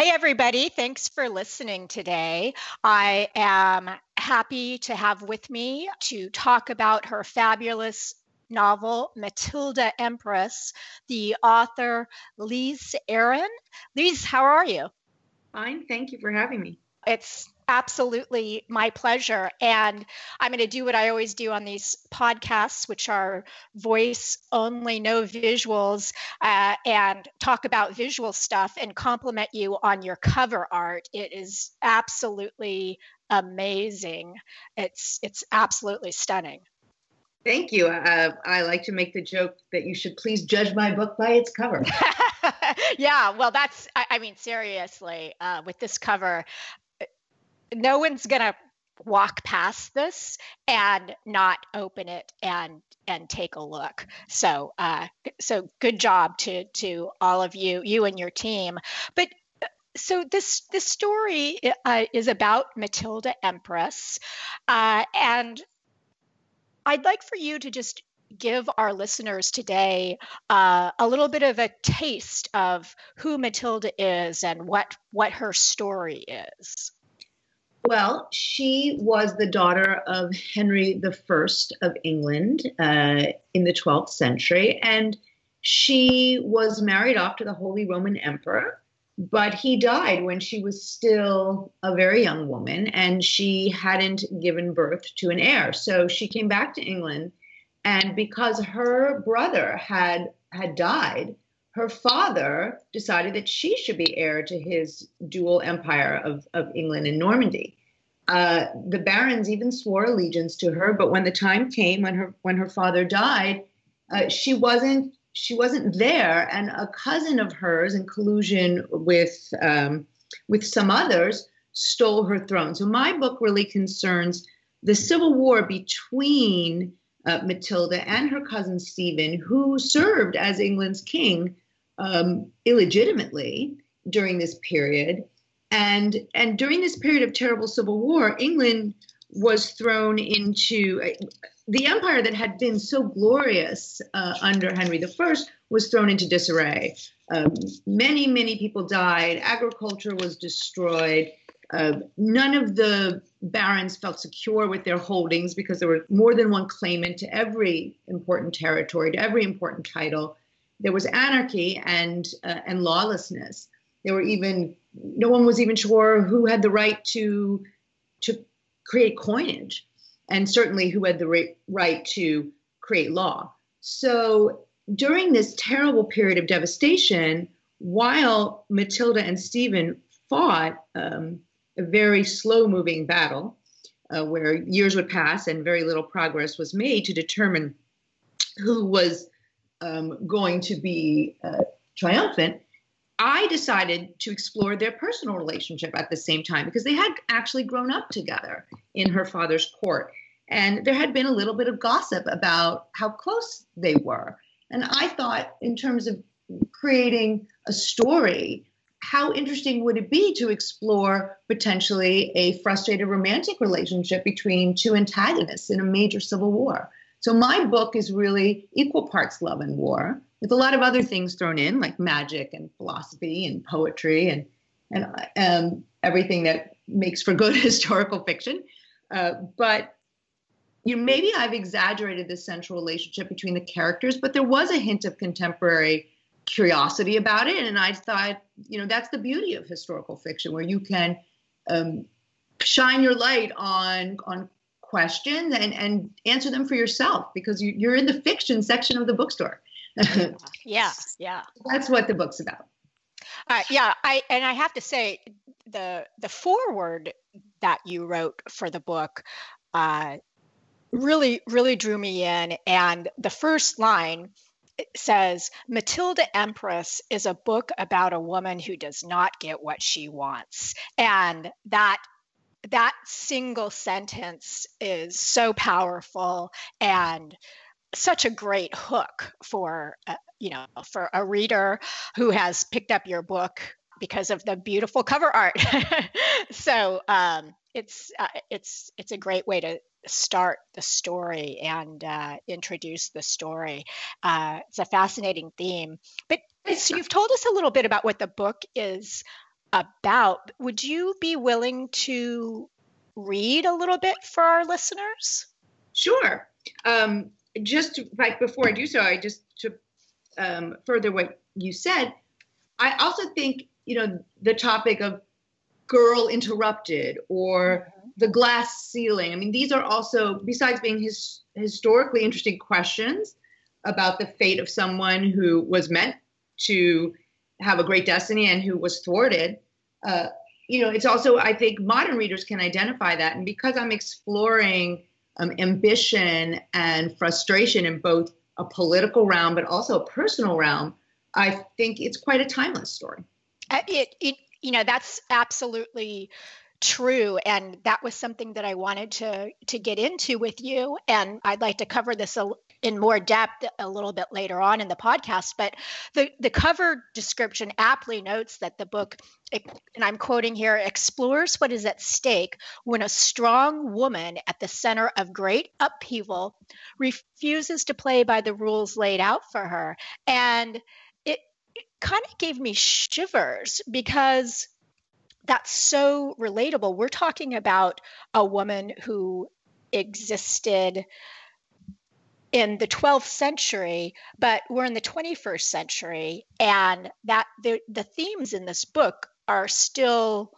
Hey, everybody. Thanks for listening today. I am happy to have with me to talk about her fabulous novel, Matilda Empress, the author, Lise Arin. Lise, how are you? Fine. Thank you for having me. It's absolutely my pleasure. And I'm going to do what I always do on these podcasts, which are voice only, no visuals, uh, and talk about visual stuff and compliment you on your cover art. It is absolutely amazing. It's it's absolutely stunning. Thank you. Uh, I like to make the joke that you should please judge my book by its cover. yeah, well, that's, I, I mean, seriously, uh, with this cover, no one's going to walk past this and not open it and and take a look so uh so good job to to all of you you and your team but uh, so this this story uh, is about Matilda Empress, uh, and I'd like for you to just give our listeners today uh, a little bit of a taste of who Matilda is and what what her story is. Well, she was the daughter of Henry I of England uh, in the 12th century, and she was married off to the Holy Roman Emperor, but he died when she was still a very young woman, and she hadn't given birth to an heir. So she came back to England, and because her brother had had died, her father decided that she should be heir to his dual empire of, of England and Normandy. Uh, the barons even swore allegiance to her, but when the time came when her when her father died, uh, she wasn't she wasn't there, and a cousin of hers, in collusion with um, with some others, stole her throne. So my book really concerns the civil war between uh, Matilda and her cousin Stephen, who served as England's king um, illegitimately during this period. And, and during this period of terrible civil war, England was thrown into the empire that had been so glorious uh, under Henry I was thrown into disarray. Um, many, many people died. Agriculture was destroyed. Uh, none of the barons felt secure with their holdings because there were more than one claimant to every important territory, to every important title. There was anarchy and uh, and lawlessness. There were even no one was even sure who had the right to to create coinage, and certainly who had the right, to create law. So during this terrible period of devastation, while Matilda and Stephen fought. Um, a very slow moving battle uh, where years would pass and very little progress was made to determine who was um, going to be uh, triumphant. I decided to explore their personal relationship at the same time because they had actually grown up together in her father's court. And there had been a little bit of gossip about how close they were. And I thought, in terms of creating a story how interesting would it be to explore potentially a frustrated romantic relationship between two antagonists in a major civil war? So my book is really equal parts love and war, with a lot of other things thrown in, like magic and philosophy and poetry and and um, everything that makes for good historical fiction. Uh, but you know, maybe I've exaggerated the central relationship between the characters, but there was a hint of contemporary curiosity about it. And I thought, you know, that's the beauty of historical fiction, where you can um, shine your light on on questions and and answer them for yourself because you, you're in the fiction section of the bookstore. yeah, yeah. That's what the book's about. Uh, yeah, I and I have to say the the foreword that you wrote for the book uh, really really drew me in, and the first line says Matilda Empress is a book about a woman who does not get what she wants. And that that single sentence is so powerful and such a great hook for uh, you know for a reader who has picked up your book because of the beautiful cover art. so um, it's uh, it's it's a great way to start the story and uh, introduce the story. Uh, it's a fascinating theme. But so you've told us a little bit about what the book is about. Would you be willing to read a little bit for our listeners? Sure. Um, just like before I do so, I just to um, further what you said, I also think you know the topic of girl interrupted or mm-hmm. the glass ceiling. I mean, these are also besides being his, historically interesting questions about the fate of someone who was meant to have a great destiny and who was thwarted. Uh, you know, it's also I think modern readers can identify that, and because I'm exploring um, ambition and frustration in both a political realm but also a personal realm, I think it's quite a timeless story. Uh, it, it, you know, that's absolutely true and that was something that i wanted to to get into with you and i'd like to cover this a, in more depth a little bit later on in the podcast but the the cover description aptly notes that the book and i'm quoting here explores what is at stake when a strong woman at the center of great upheaval refuses to play by the rules laid out for her and it kind of gave me shivers because that's so relatable. We're talking about a woman who existed in the 12th century, but we're in the 21st century, and that the, the themes in this book are still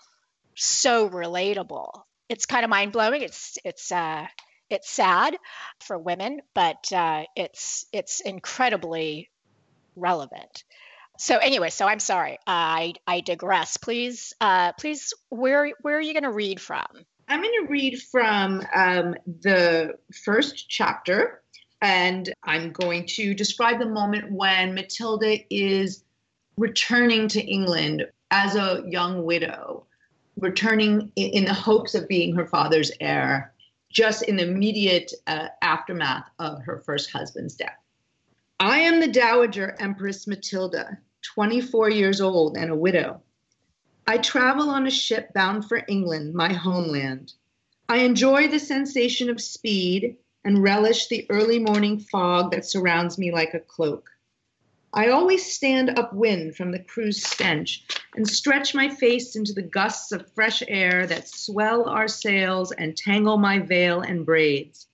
so relatable. It's kind of mind blowing. It's it's uh, it's sad for women, but uh, it's it's incredibly relevant so anyway, so I'm sorry, I I digress. Please, uh, please, where where are you going to read from? I'm going to read from um, the first chapter, and I'm going to describe the moment when Matilda is returning to England as a young widow, returning in, the hopes of being her father's heir, just in the immediate uh, aftermath of her first husband's death. I am the Dowager Empress Matilda, 24 years old and a widow. I travel on a ship bound for England, my homeland. I enjoy the sensation of speed and relish the early morning fog that surrounds me like a cloak. I always stand upwind from the crew's stench and stretch my face into the gusts of fresh air that swell our sails and tangle my veil and braids.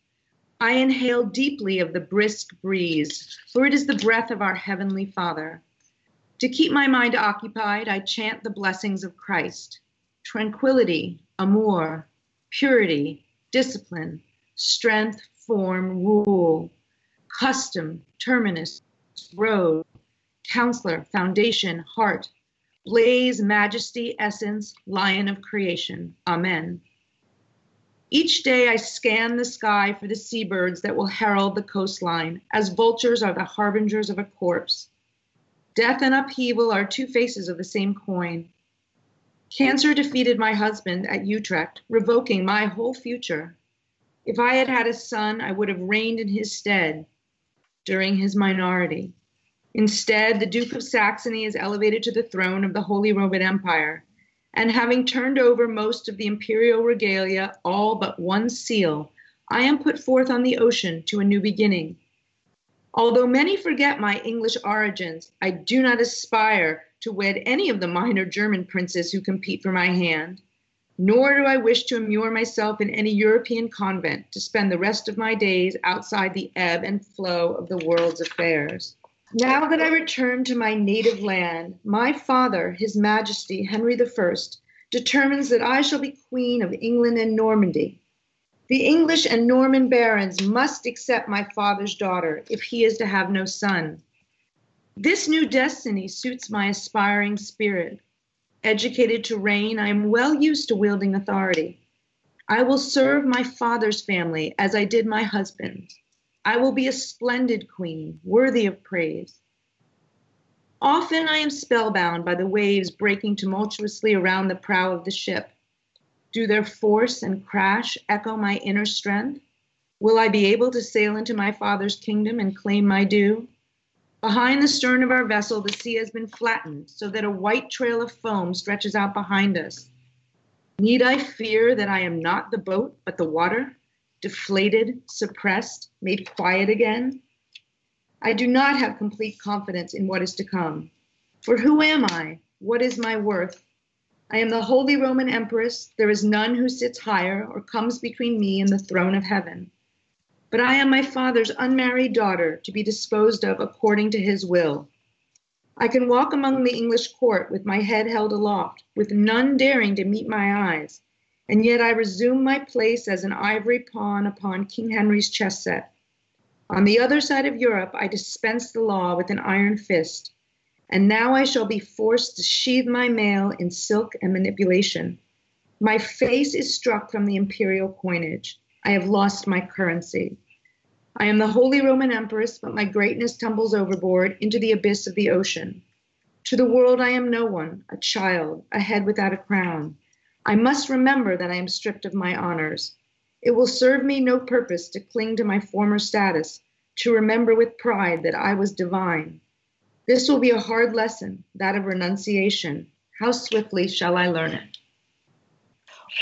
I inhale deeply of the brisk breeze, for it is the breath of our Heavenly Father. To keep my mind occupied, I chant the blessings of Christ tranquility, amour, purity, discipline, strength, form, rule, custom, terminus, road, counselor, foundation, heart, blaze, majesty, essence, lion of creation. Amen. Each day I scan the sky for the seabirds that will herald the coastline, as vultures are the harbingers of a corpse. Death and upheaval are two faces of the same coin. Cancer defeated my husband at Utrecht, revoking my whole future. If I had had a son, I would have reigned in his stead during his minority. Instead, the Duke of Saxony is elevated to the throne of the Holy Roman Empire and having turned over most of the imperial regalia, all but one seal, I am put forth on the ocean to a new beginning. Although many forget my English origins, I do not aspire to wed any of the minor German princes who compete for my hand, nor do I wish to immure myself in any European convent to spend the rest of my days outside the ebb and flow of the world's affairs. Now that I return to my native land, my father, His Majesty Henry I, determines that I shall be Queen of England and Normandy. The English and Norman barons must accept my father's daughter if he is to have no son. This new destiny suits my aspiring spirit. Educated to reign, I am well used to wielding authority. I will serve my father's family as I did my husband's. I will be a splendid queen, worthy of praise. Often I am spellbound by the waves breaking tumultuously around the prow of the ship. Do their force and crash echo my inner strength? Will I be able to sail into my father's kingdom and claim my due? Behind the stern of our vessel, the sea has been flattened so that a white trail of foam stretches out behind us. Need I fear that I am not the boat, but the water? deflated, suppressed, made quiet again? I do not have complete confidence in what is to come. For who am I? What is my worth? I am the Holy Roman Empress. There is none who sits higher or comes between me and the throne of heaven. But I am my father's unmarried daughter to be disposed of according to his will. I can walk among the English court with my head held aloft, with none daring to meet my eyes, and yet I resume my place as an ivory pawn upon King Henry's chess set. On the other side of Europe, I dispense the law with an iron fist, and now I shall be forced to sheathe my mail in silk and manipulation. My face is struck from the imperial coinage. I have lost my currency. I am the Holy Roman Empress, but my greatness tumbles overboard into the abyss of the ocean. To the world, I am no one, a child, a head without a crown. I must remember that I am stripped of my honors. It will serve me no purpose to cling to my former status, to remember with pride that I was divine. This will be a hard lesson, that of renunciation. How swiftly shall I learn it?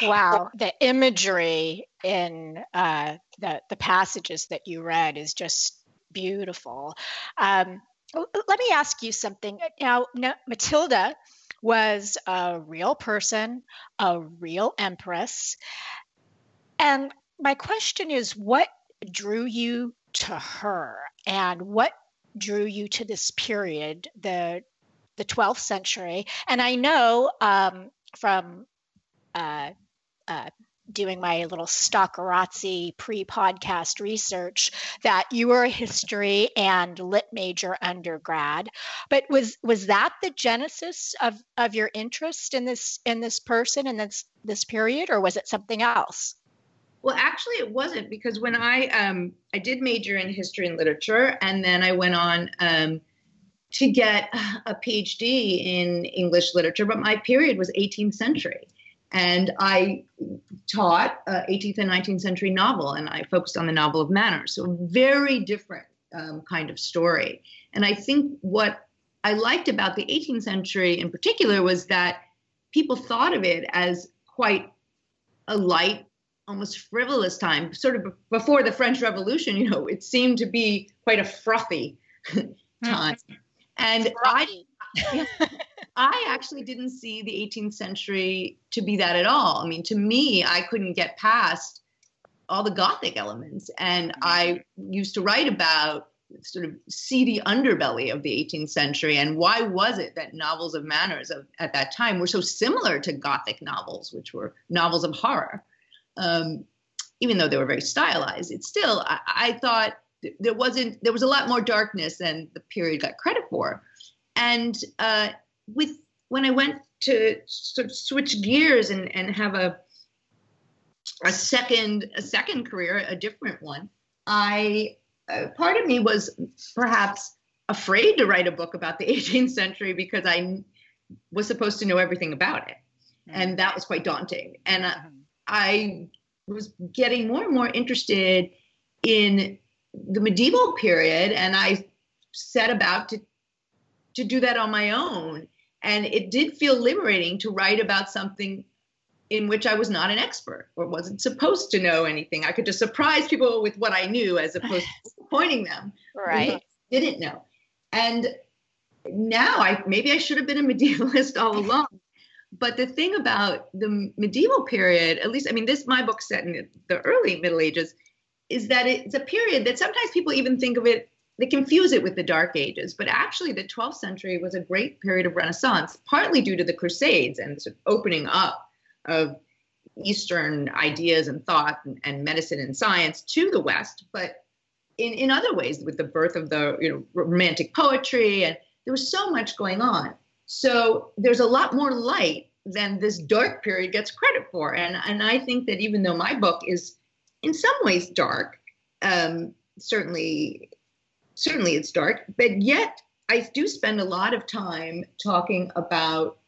Wow, the imagery in uh, the the passages that you read is just beautiful. Um, let me ask you something. Now, Matilda was a real person, a real empress, and my question is, what drew you to her, and what drew you to this period, the the 12th century? And I know um, from uh, uh, doing my little Stockerazzi pre-podcast research that you were a history and lit major undergrad. But was was that the genesis of of your interest in this in this person and this this period or was it something else? Well actually it wasn't because when i um i did major in history and literature and then i went on um to get a phd in english literature but my period was 18th century and I taught uh, 18th and 19th century novel, and I focused on the novel of manners. So, very different um, kind of story. And I think what I liked about the 18th century in particular was that people thought of it as quite a light, almost frivolous time, sort of before the French Revolution. You know, it seemed to be quite a frothy time. And I, I actually didn't see the 18th century to be that at all. I mean, to me, I couldn't get past all the Gothic elements. And mm-hmm. I used to write about sort of seedy underbelly of the 18th century and why was it that novels of manners of, at that time were so similar to Gothic novels, which were novels of horror. Um, even though they were very stylized, it's still, I, I thought there wasn't, there was a lot more darkness than the period got credit for. And uh, with when I went to sort of switch gears and, and have a a second a second career, a different one, I uh, part of me was perhaps afraid to write a book about the 18th century because I was supposed to know everything about it, mm-hmm. and that was quite daunting. And uh, mm-hmm. I was getting more and more interested in the medieval period, and I set about to to do that on my own. And it did feel liberating to write about something in which I was not an expert or wasn't supposed to know anything. I could just surprise people with what I knew as opposed to disappointing them. Right. Didn't know. And now I maybe I should have been a medievalist all along. But the thing about the medieval period, at least I mean this my book set in the early Middle Ages, is that it's a period that sometimes people even think of it they confuse it with the Dark Ages, but actually the 12th century was a great period of Renaissance, partly due to the Crusades and sort of opening up of Eastern ideas and thought and, and medicine and science to the West, but in, in other ways with the birth of the you know romantic poetry and there was so much going on. So there's a lot more light than this dark period gets credit for. And and I think that even though my book is in some ways dark, um, certainly certainly it's dark, but yet I do spend a lot of time talking about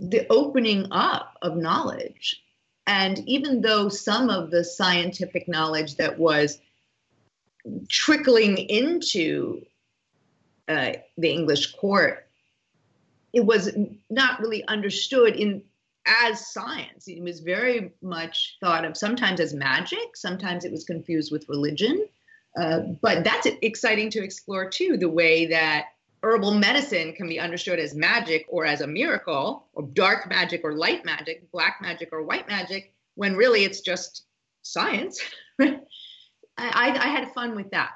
the opening up of knowledge. And even though some of the scientific knowledge that was trickling into uh, the English court, it was not really understood in as science. It was very much thought of sometimes as magic, sometimes it was confused with religion. Uh, but that's exciting to explore too the way that herbal medicine can be understood as magic or as a miracle, or dark magic or light magic, black magic or white magic, when really it's just science. I, I, had fun with that.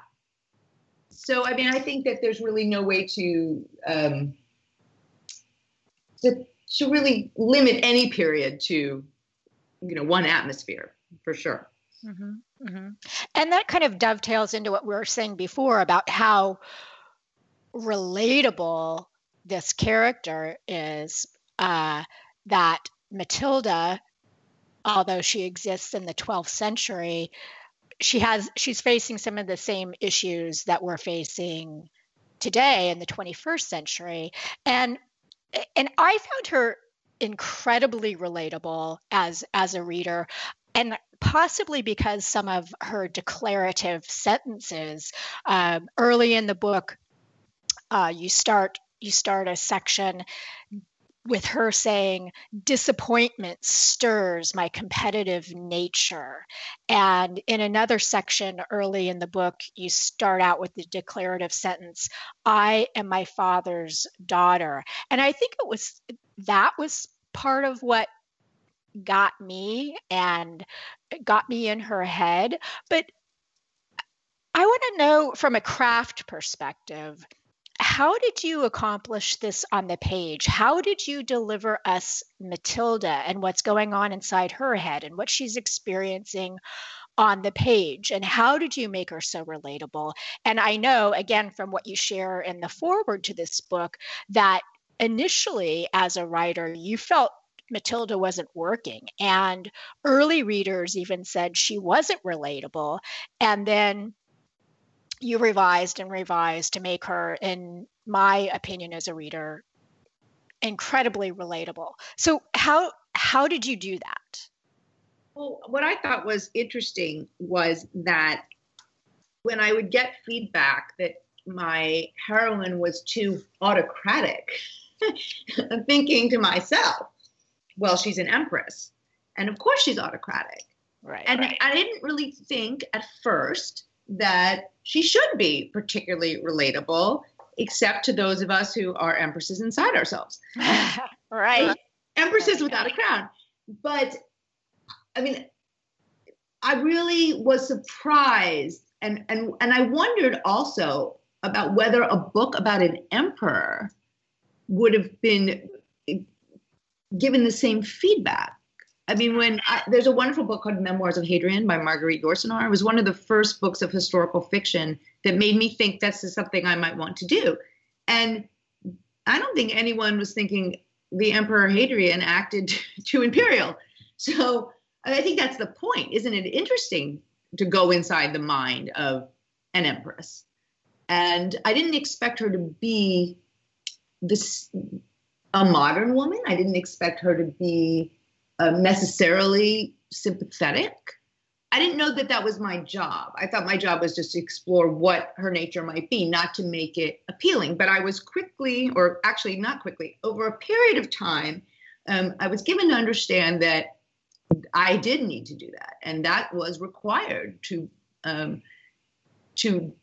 So, I mean, I think that there's really no way to, um, to, to really limit any period to, you know, one atmosphere for sure. Mm-hmm, mm-hmm. And that kind of dovetails into what we were saying before about how relatable this character is. Uh, that Matilda, although she exists in the 12th century, she has she's facing some of the same issues that we're facing today in the 21st century, and and I found her incredibly relatable as as a reader and possibly because some of her declarative sentences um, early in the book uh, you start you start a section with her saying disappointment stirs my competitive nature. And in another section early in the book you start out with the declarative sentence i am my father's daughter. And i think it was that was part of what got me and got me in her head. But I want to know from a craft perspective, how did you accomplish this on the page? How did you deliver us Matilda and what's going on inside her head and what she's experiencing on the page? And how did you make her so relatable? And I know, again, from what you share in the foreword to this book, that initially as a writer, you felt Matilda wasn't working. And early readers even said she wasn't relatable. And then you revised and revised to make her, in my opinion as a reader, incredibly relatable. So how how did you do that? Well, what I thought was interesting was that when I would get feedback that my heroine was too autocratic, I'm thinking to myself, well, she's an empress. And of course she's autocratic. Right. And right. I didn't really think at first that she should be particularly relatable, except to those of us who are empresses inside ourselves. right. Uh, empresses right. without a crown. But I mean, I really was surprised and and and I wondered also about whether a book about an emperor would have been given the same feedback. I mean, when I, there's a wonderful book called Memoirs of Hadrian by Marguerite Yourcenar. It was one of the first books of historical fiction that made me think this is something I might want to do. And I don't think anyone was thinking the Emperor Hadrian acted too imperial. So I think that's the point. Isn't it interesting to go inside the mind of an empress? And I didn't expect her to be this a modern woman. I didn't expect her to be uh, necessarily sympathetic. I didn't know that that was my job. I thought my job was just to explore what her nature might be, not to make it appealing. But I was quickly, or actually not quickly, over a period of time, um, I was given to understand that I did need to do that, and that was required to um, to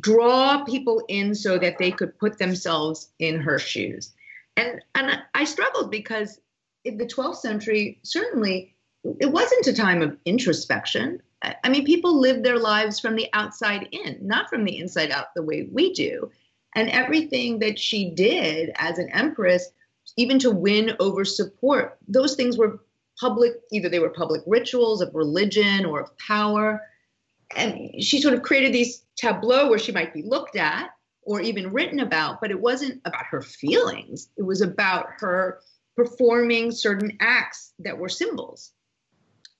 draw people in so that they could put themselves in her shoes and and I struggled because in the 12th century, certainly it wasn't a time of introspection. I mean, people lived their lives from the outside in, not from the inside out the way we do. And everything that she did as an empress, even to win over support, those things were public, either they were public rituals of religion or of power. And she sort of created these tableaux where she might be looked at or even written about, but it wasn't about her feelings. It was about her performing certain acts that were symbols.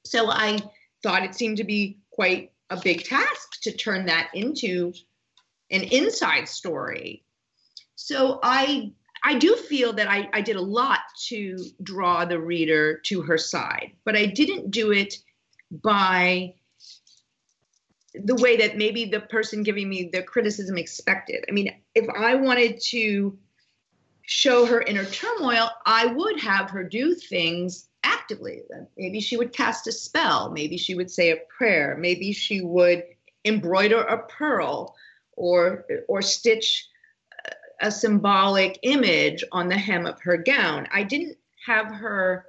So I thought it seemed to be quite a big task to turn that into an inside story. So I I do feel that I, I did a lot to draw the reader to her side, but I didn't do it by the way that maybe the person giving me the criticism expected. I mean, if I wanted to show her inner turmoil, I would have her do things actively. Maybe she would cast a spell, maybe she would say a prayer, maybe she would embroider a pearl or or stitch a symbolic image on the hem of her gown. I didn't have her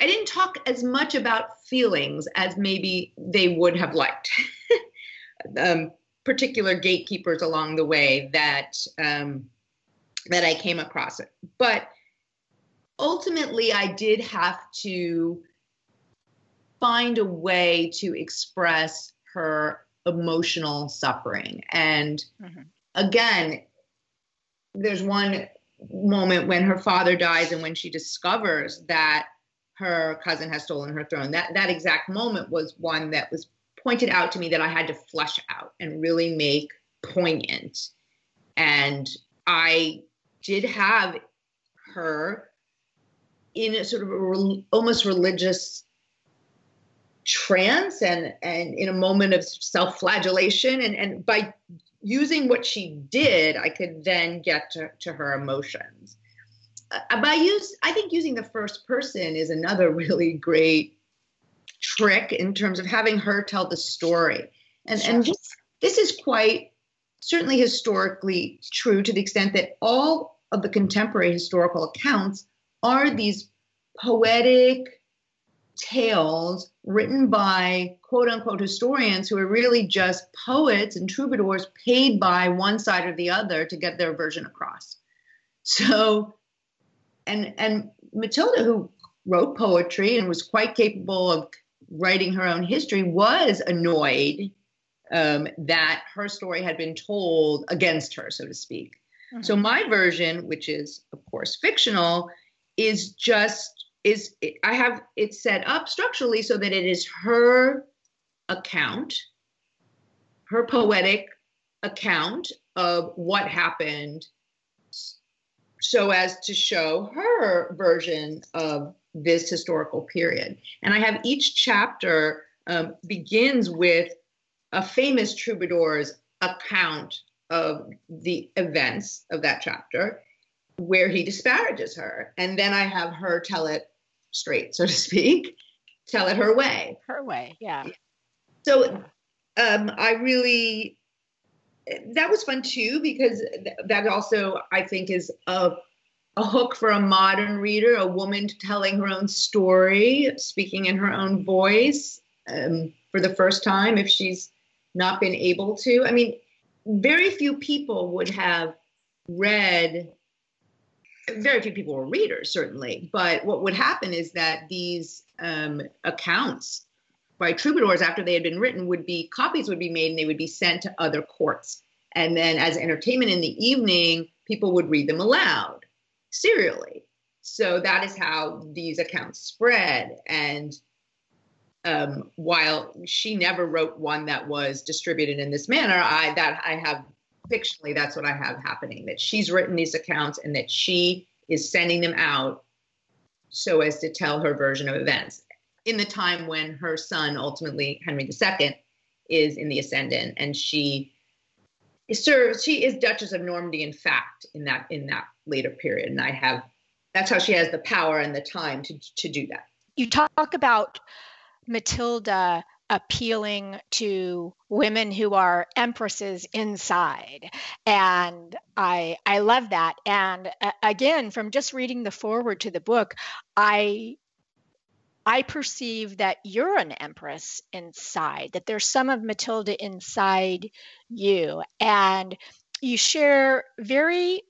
I didn't talk as much about feelings as maybe they would have liked. um, particular gatekeepers along the way that um, that I came across it, but ultimately, I did have to find a way to express her emotional suffering. And mm-hmm. again, there's one moment when her father dies and when she discovers that her cousin has stolen her throne. That that exact moment was one that was pointed out to me that I had to flesh out and really make poignant. And I did have her in a sort of a re- almost religious trance and and in a moment of self-flagellation and and by using what she did i could then get to, to her emotions Uh, by use i think using the first person is another really great trick in terms of having her tell the story and and this, this is quite certainly historically true to the extent that all of the contemporary historical accounts are these poetic tales written by quote unquote historians who are really just poets and troubadours paid by one side or the other to get their version across. So, and and Matilda, who wrote poetry and was quite capable of writing her own history, was annoyed um, that her story had been told against her, so to speak. Mm-hmm. So my version, which is of course fictional, is just is I have it set up structurally so that it is her account, her poetic account of what happened so as to show her version of this historical period. And I have each chapter um, begins with a famous troubadour's account of the events of that chapter where he disparages her. And then I have her tell it straight, so to speak, tell it her way. Her way, yeah. So um, I really, that was fun too, because that also, I think, is a, a hook for a modern reader, a woman telling her own story, speaking in her own voice um, for the first time if she's not been able to. I mean, very few people would have read very few people were readers, certainly. But what would happen is that these um, accounts by troubadours, after they had been written, would be copies would be made and they would be sent to other courts. And then, as entertainment in the evening, people would read them aloud serially. So that is how these accounts spread. And um, while she never wrote one that was distributed in this manner, I that I have fictionally, that's what I have happening that she's written these accounts and that she is sending them out so as to tell her version of events in the time when her son, ultimately Henry II, is in the ascendant and she serves she is duchess of normandy in fact in that in that later period. And i have that's how she has the power and the time to to do that. You talk about matilda appealing to women who are empresses inside and i i love that. And uh, again from just reading the forward to the book i i perceive that you're an empress inside that there's some of matilda inside you and you share very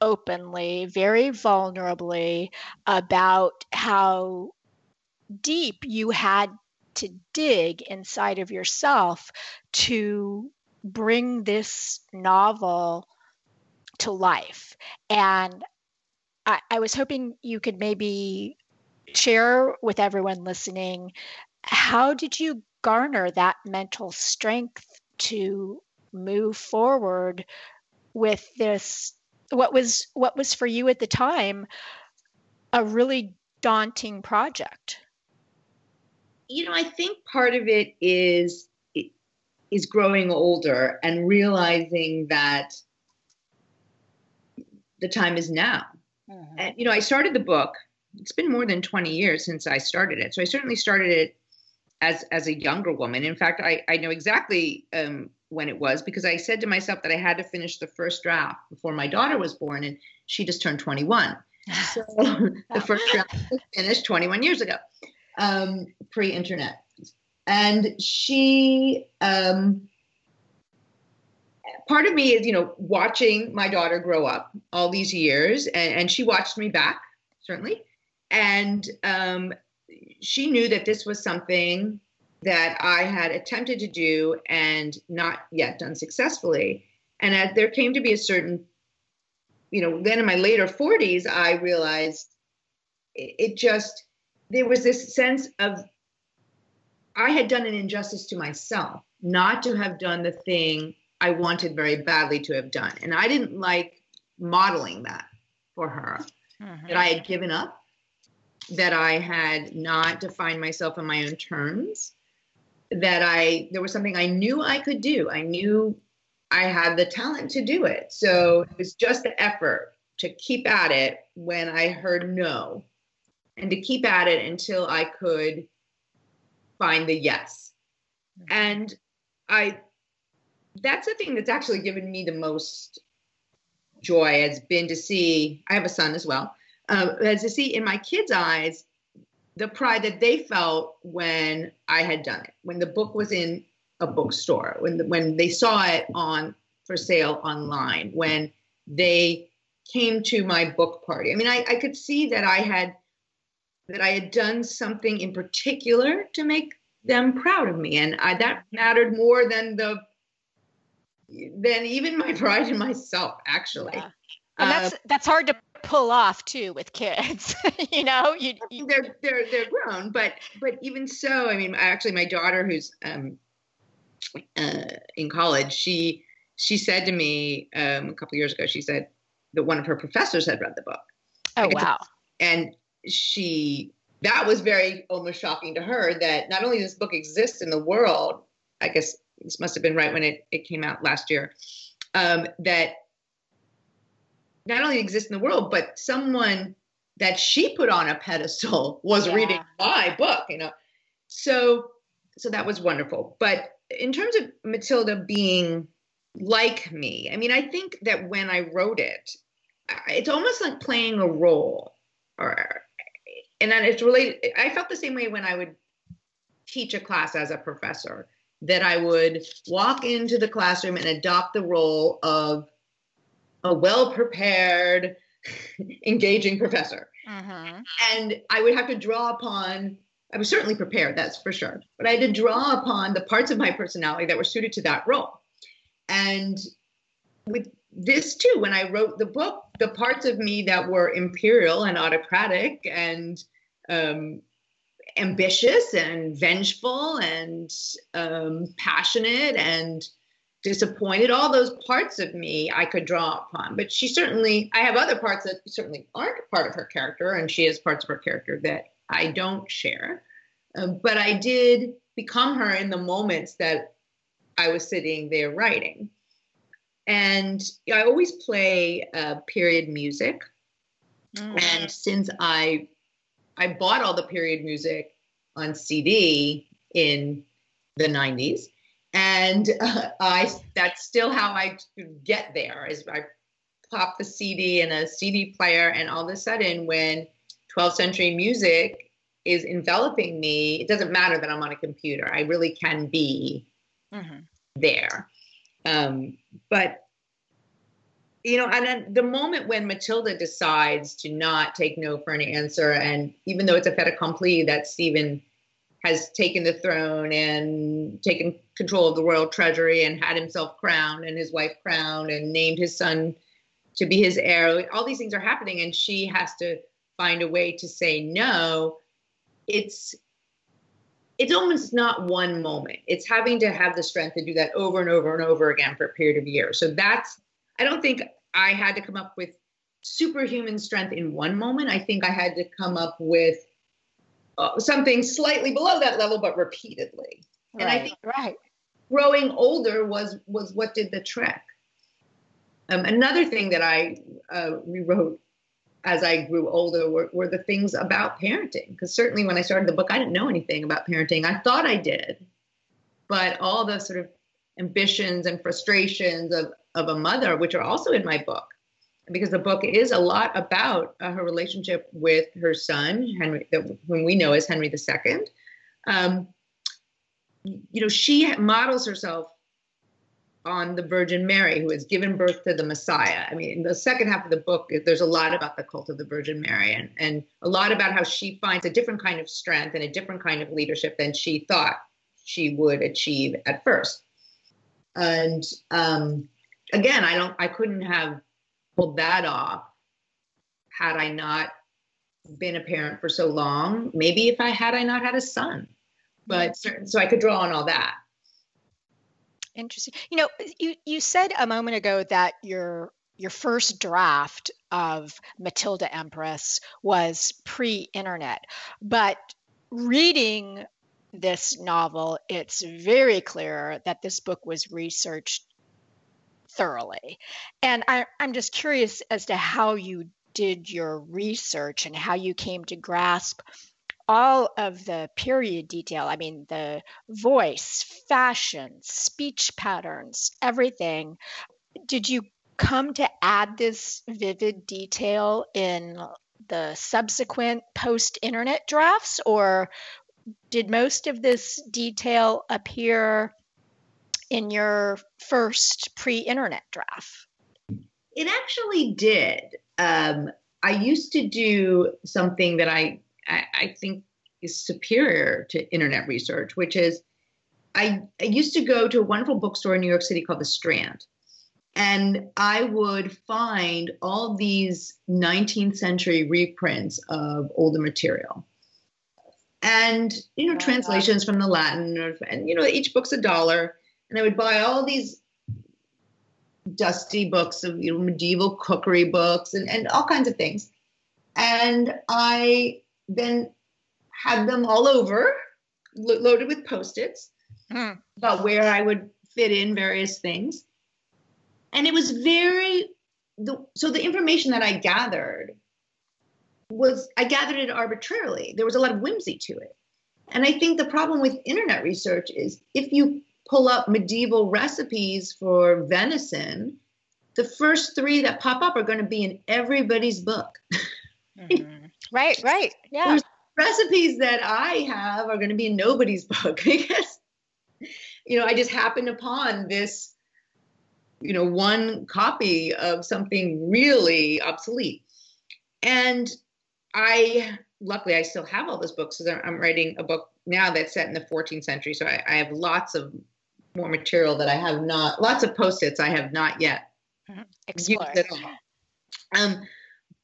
openly very vulnerably about how deep you had to dig inside of yourself to bring this novel to life. And I, I, was hoping you could maybe share with everyone listening how did you garner that mental strength to move forward with this what was what was for you at the time a really daunting project you know, I think part of it is is growing older and realizing that the time is now. Mm-hmm. And you know, I started the book. It's been more than 20 years since I started it. So I certainly started it as as a younger woman. In fact, I I know exactly um, when it was because I said to myself that I had to finish the first draft before my daughter was born, and she just turned 21. So the first draft was finished 21 years ago, um, pre-internet, and she. Um, part of me is, you know, watching my daughter grow up all these years, and, and she watched me back certainly, and um, she knew that this was something that I had attempted to do and not yet done successfully. And as there came to be a certain, you know, then in my later 40s, I realized it, it just, there was this sense of I had done an injustice to myself not to have done the thing I wanted very badly to have done. And I didn't like modeling that for her, mm-hmm. that I had given up, that I had not defined myself on my own terms, that I there was something I knew I could do. I knew I had the talent to do it. So it was just the effort to keep at it when I heard no and to keep at it until I could find the yes. And I that's the thing that's actually given me the most joy has been to see I have a son as well. Uh, as to see in my kids' eyes the pride that they felt when I had done it, when the book was in a bookstore, when the, when they saw it on for sale online, when they came to my book party. I mean, I, I could see that I had that I had done something in particular to make them proud of me, and I, that mattered more than the than even my pride in myself, actually. Yeah. And that's uh, that's hard to pull off too with kids you know? You, you, they're they're they're grown but but even so i mean actually my daughter who's um uh, in college she she said to me um, a couple years ago she said that one of her professors had read the book. Oh wow. and she that was very almost shocking to her that not only this book exists in the world i guess this must have been right when it, it came out last year um, that not only exist in the world, but someone that she put on a pedestal was yeah. reading my book, you know. So so that was wonderful. But in terms of Matilda being like me, I mean, I think that when I wrote it, it's almost like playing a role or and then it's related I felt the same way when I would teach a class as a professor that I would walk into the classroom and adopt the role of a well prepared, engaging professor. Mm-hmm. And I would have to draw upon, I was certainly prepared, that's for sure, but I had to draw upon the parts of my personality that were suited to that role. And with this too, when I wrote the book, the parts of me that were imperial and autocratic and um, ambitious and vengeful and um, passionate and disappointed, all those parts of me I could draw upon. But she certainly, I have other parts that certainly aren't part of her character, and she has parts of her character that I don't share. Um, but I did become her in the moments that I was sitting there writing. And I always play uh, period music. Mm. And since I I bought all the period music on CD in the 90s, and uh, I that's still how I get there is I pop the CD in a CD player, and all of a sudden, when 12th century music is enveloping me, it doesn't matter that I'm on a computer. I really can be mm-hmm. there. Um, but you know, and then the moment when Matilda decides to not take no for an answer, and even though it's a fait accompli that Stephen has taken the throne and taken control of the royal treasury and had himself crowned and his wife crowned and named his son to be his heir. All these things are happening, and she has to find a way to say no. It's it's almost not one moment. It's having to have the strength to do that over and over and over again for a period of years. So that's I don't think I had to come up with superhuman strength in one moment. I think I had to come up with uh, something slightly below that level, but repeatedly. Right, and I think right. Growing older was was what did the trick. Um, another thing that I uh, rewrote as I grew older were, were the things about parenting. Because certainly when I started the book, I didn't know anything about parenting. I thought I did, but all the sort of ambitions and frustrations of, of a mother, which are also in my book. Because the book is a lot about uh, her relationship with her son, Henry, whom we know as Henry II. Um, you know, she models herself on the Virgin Mary, who has given birth to the Messiah. I mean, in the second half of the book, there's a lot about the cult of the Virgin Mary and, and a lot about how she finds a different kind of strength and a different kind of leadership than she thought she would achieve at first. And um, again, I don't, I couldn't have pulled that off had I not been a parent for so long. Maybe if I had I not had a son, but so I could draw on all that. Interesting. You know, you you said a moment ago that your your first draft of Matilda Empress was pre-internet, but reading this novel, it's very clear that this book was researched thoroughly. And I, I'm just curious as to how you did your research and how you came to grasp all of the period detail i mean the voice fashion speech patterns everything. Did you come to add this vivid detail in the subsequent post internet drafts or did most of this detail appear in your first pre internet draft? It actually did. Um, i used to do something that i I, I think is superior to internet research, which is I, I used to go to a wonderful bookstore in New York City called The Strand. And I would find all these 19th century reprints of older material. And, you know, translations from the Latin, or, and, you know, each book's a dollar. And I would buy all these dusty books of, you know, medieval cookery books and, and all kinds of things. And I then had them all over, lo- loaded with post-its mm. about where I would fit in various things. And it was very the, so the information that I gathered was I gathered it arbitrarily. There was a lot of whimsy to it. And I think the problem with internet research is if you pull up medieval recipes for venison, the first three that pop up are going to be in everybody's book. mm-hmm. Right, right. Yeah. There's recipes that I have are going to be in nobody's book because, you know, I just happened upon this, you know, one copy of something really obsolete. And I, luckily, I still have all those books because I'm writing a book now that's set in the 14th century. So I, I have lots of more material that I have not, lots of post-its I have not yet mm-hmm. used. Um,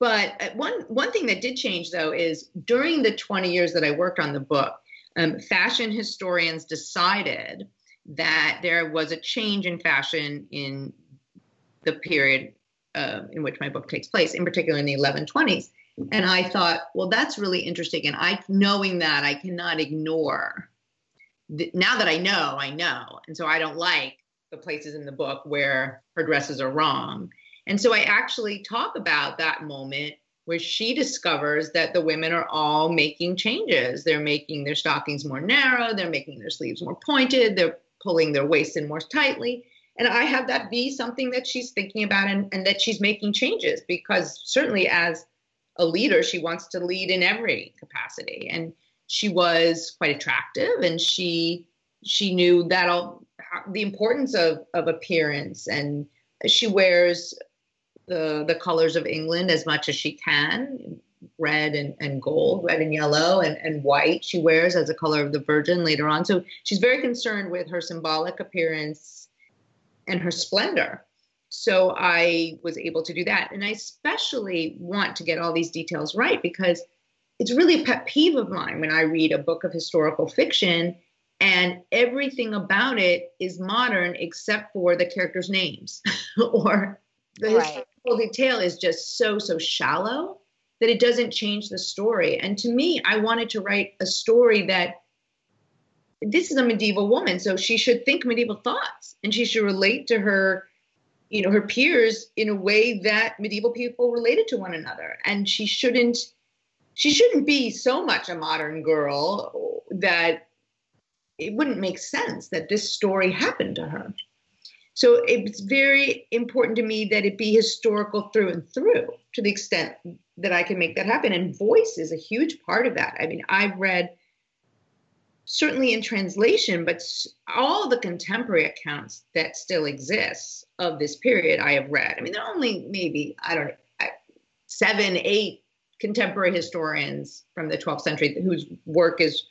but uh, one one thing that did change though is during the 20 years that I worked on the book, um, fashion historians decided that there was a change in fashion in the period uh, in which my book takes place, in particular in the 1120s. And I thought, well, that's really interesting. And I, knowing that, I cannot ignore. The, now that I know, I know, and so I don't like the places in the book where her dresses are wrong and so I actually talk about that moment where she discovers that the women are all making changes. They're making their stockings more narrow, they're making their sleeves more pointed, they're pulling their waist in more tightly. And I have that be something that she's thinking about and, and that she's making changes because certainly as a leader, she wants to lead in every capacity. And she was quite attractive and she she knew that all the importance of of appearance and she wears the the colors of England as much as she can red and, and gold, red and yellow, and, and white she wears as a color of the Virgin later on. So she's very concerned with her symbolic appearance and her splendor. So I was able to do that. And I especially want to get all these details right because it's really a pet peeve of mine when I read a book of historical fiction and everything about it is modern except for the characters' names or the right detail is just so so shallow that it doesn't change the story and to me i wanted to write a story that this is a medieval woman so she should think medieval thoughts and she should relate to her you know her peers in a way that medieval people related to one another and she shouldn't she shouldn't be so much a modern girl that it wouldn't make sense that this story happened to her. So it's very important to me that it be historical through and through to the extent that I can make that happen. And voice is a huge part of that. I mean, I've read certainly in translation, but all the contemporary accounts that still exist of this period I have read. I mean, there are only maybe, I don't know, seven, eight contemporary historians from the 12th century whose work is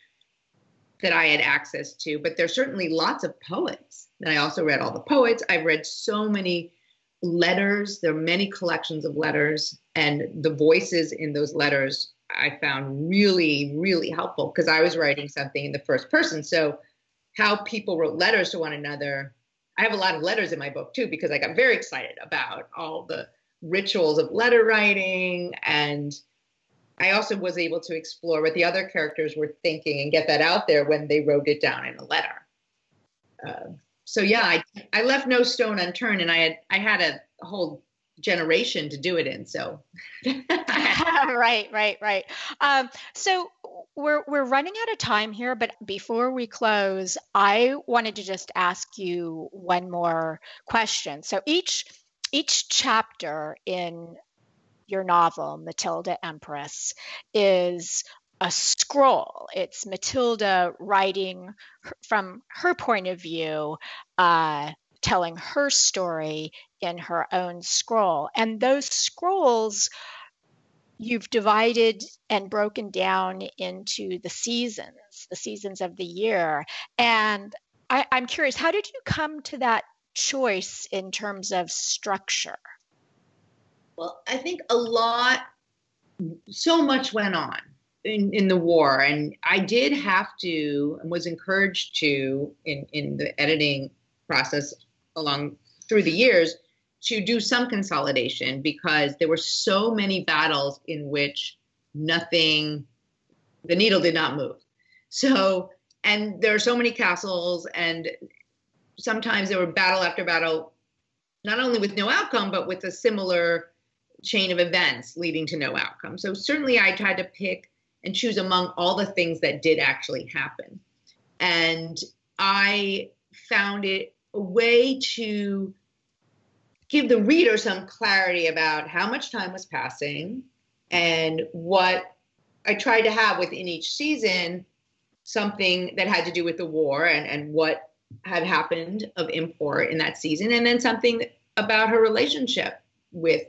that I had access to, but there's certainly lots of poets. And I also read all the poets. I've read so many letters. There are many collections of letters, and the voices in those letters I found really, really helpful because I was writing something in the first person. So, how people wrote letters to one another. I have a lot of letters in my book too because I got very excited about all the rituals of letter writing and I also was able to explore what the other characters were thinking and get that out there when they wrote it down in a letter. Uh, so yeah, I, I left no stone unturned, and I had I had a whole generation to do it in. So right, right, right. Um, so we're we're running out of time here, but before we close, I wanted to just ask you one more question. So each each chapter in your novel, Matilda Empress, is a scroll. It's Matilda writing from her point of view, uh, telling her story in her own scroll. And those scrolls you've divided and broken down into the seasons, the seasons of the year. And I, I'm curious, how did you come to that choice in terms of structure? Well, I think a lot, so much went on in, in the war. And I did have to and was encouraged to, in, in the editing process along through the years, to do some consolidation because there were so many battles in which nothing, the needle did not move. So, and there are so many castles, and sometimes there were battle after battle, not only with no outcome, but with a similar chain of events leading to no outcome. So certainly I tried to pick and choose among all the things that did actually happen. And I found it a way to give the reader some clarity about how much time was passing and what I tried to have within each season something that had to do with the war and, and what had happened of import in that season, and then something about her relationship with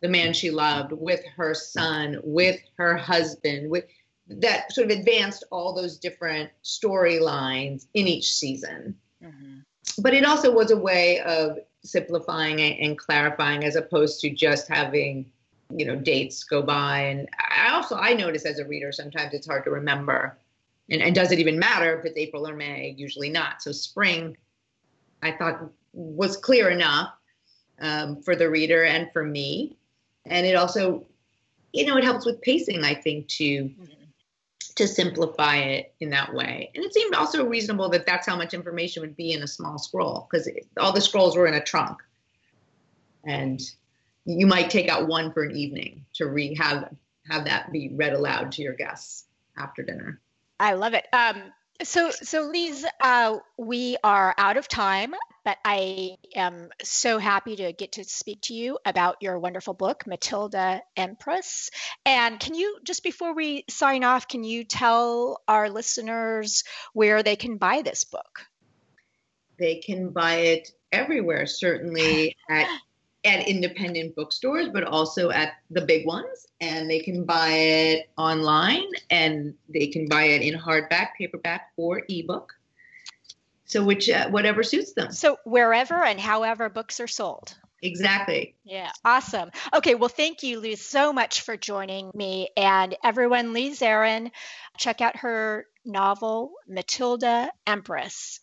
the man she loved, with her son, with her husband, with that sort of advanced all those different storylines in each season. Mm-hmm. But it also was a way of simplifying and clarifying as opposed to just having you know dates go by. And i also i notice as a reader sometimes it's hard to remember. And, and does it even matter if it's april or may? Usually not. So spring i thought was clear enough um, for the reader and for me and it also you know it helps with pacing i think to to simplify it in that way. And it seemed also reasonable that that's how much information would be in a small scroll because all the scrolls were in a trunk. And you might take out one for an evening to re have have that be read aloud to your guests after dinner. I love it. Um, so so lise uh, we are out of time but I am so happy to get to speak to you about your wonderful book, Matilda Empress. And can you, just before we sign off, can you tell our listeners where they can buy this book? They can buy it everywhere, certainly at at independent bookstores, but also at the big ones. And they can buy it online and they can buy it in hardback, paperback, or ebook. So which uh, whatever suits them. So wherever and however books are sold. Exactly. Yeah, awesome. Okay, well, thank you, Lise, so much for joining me. And everyone, Lise Arin, check out her novel, Matilda Empress.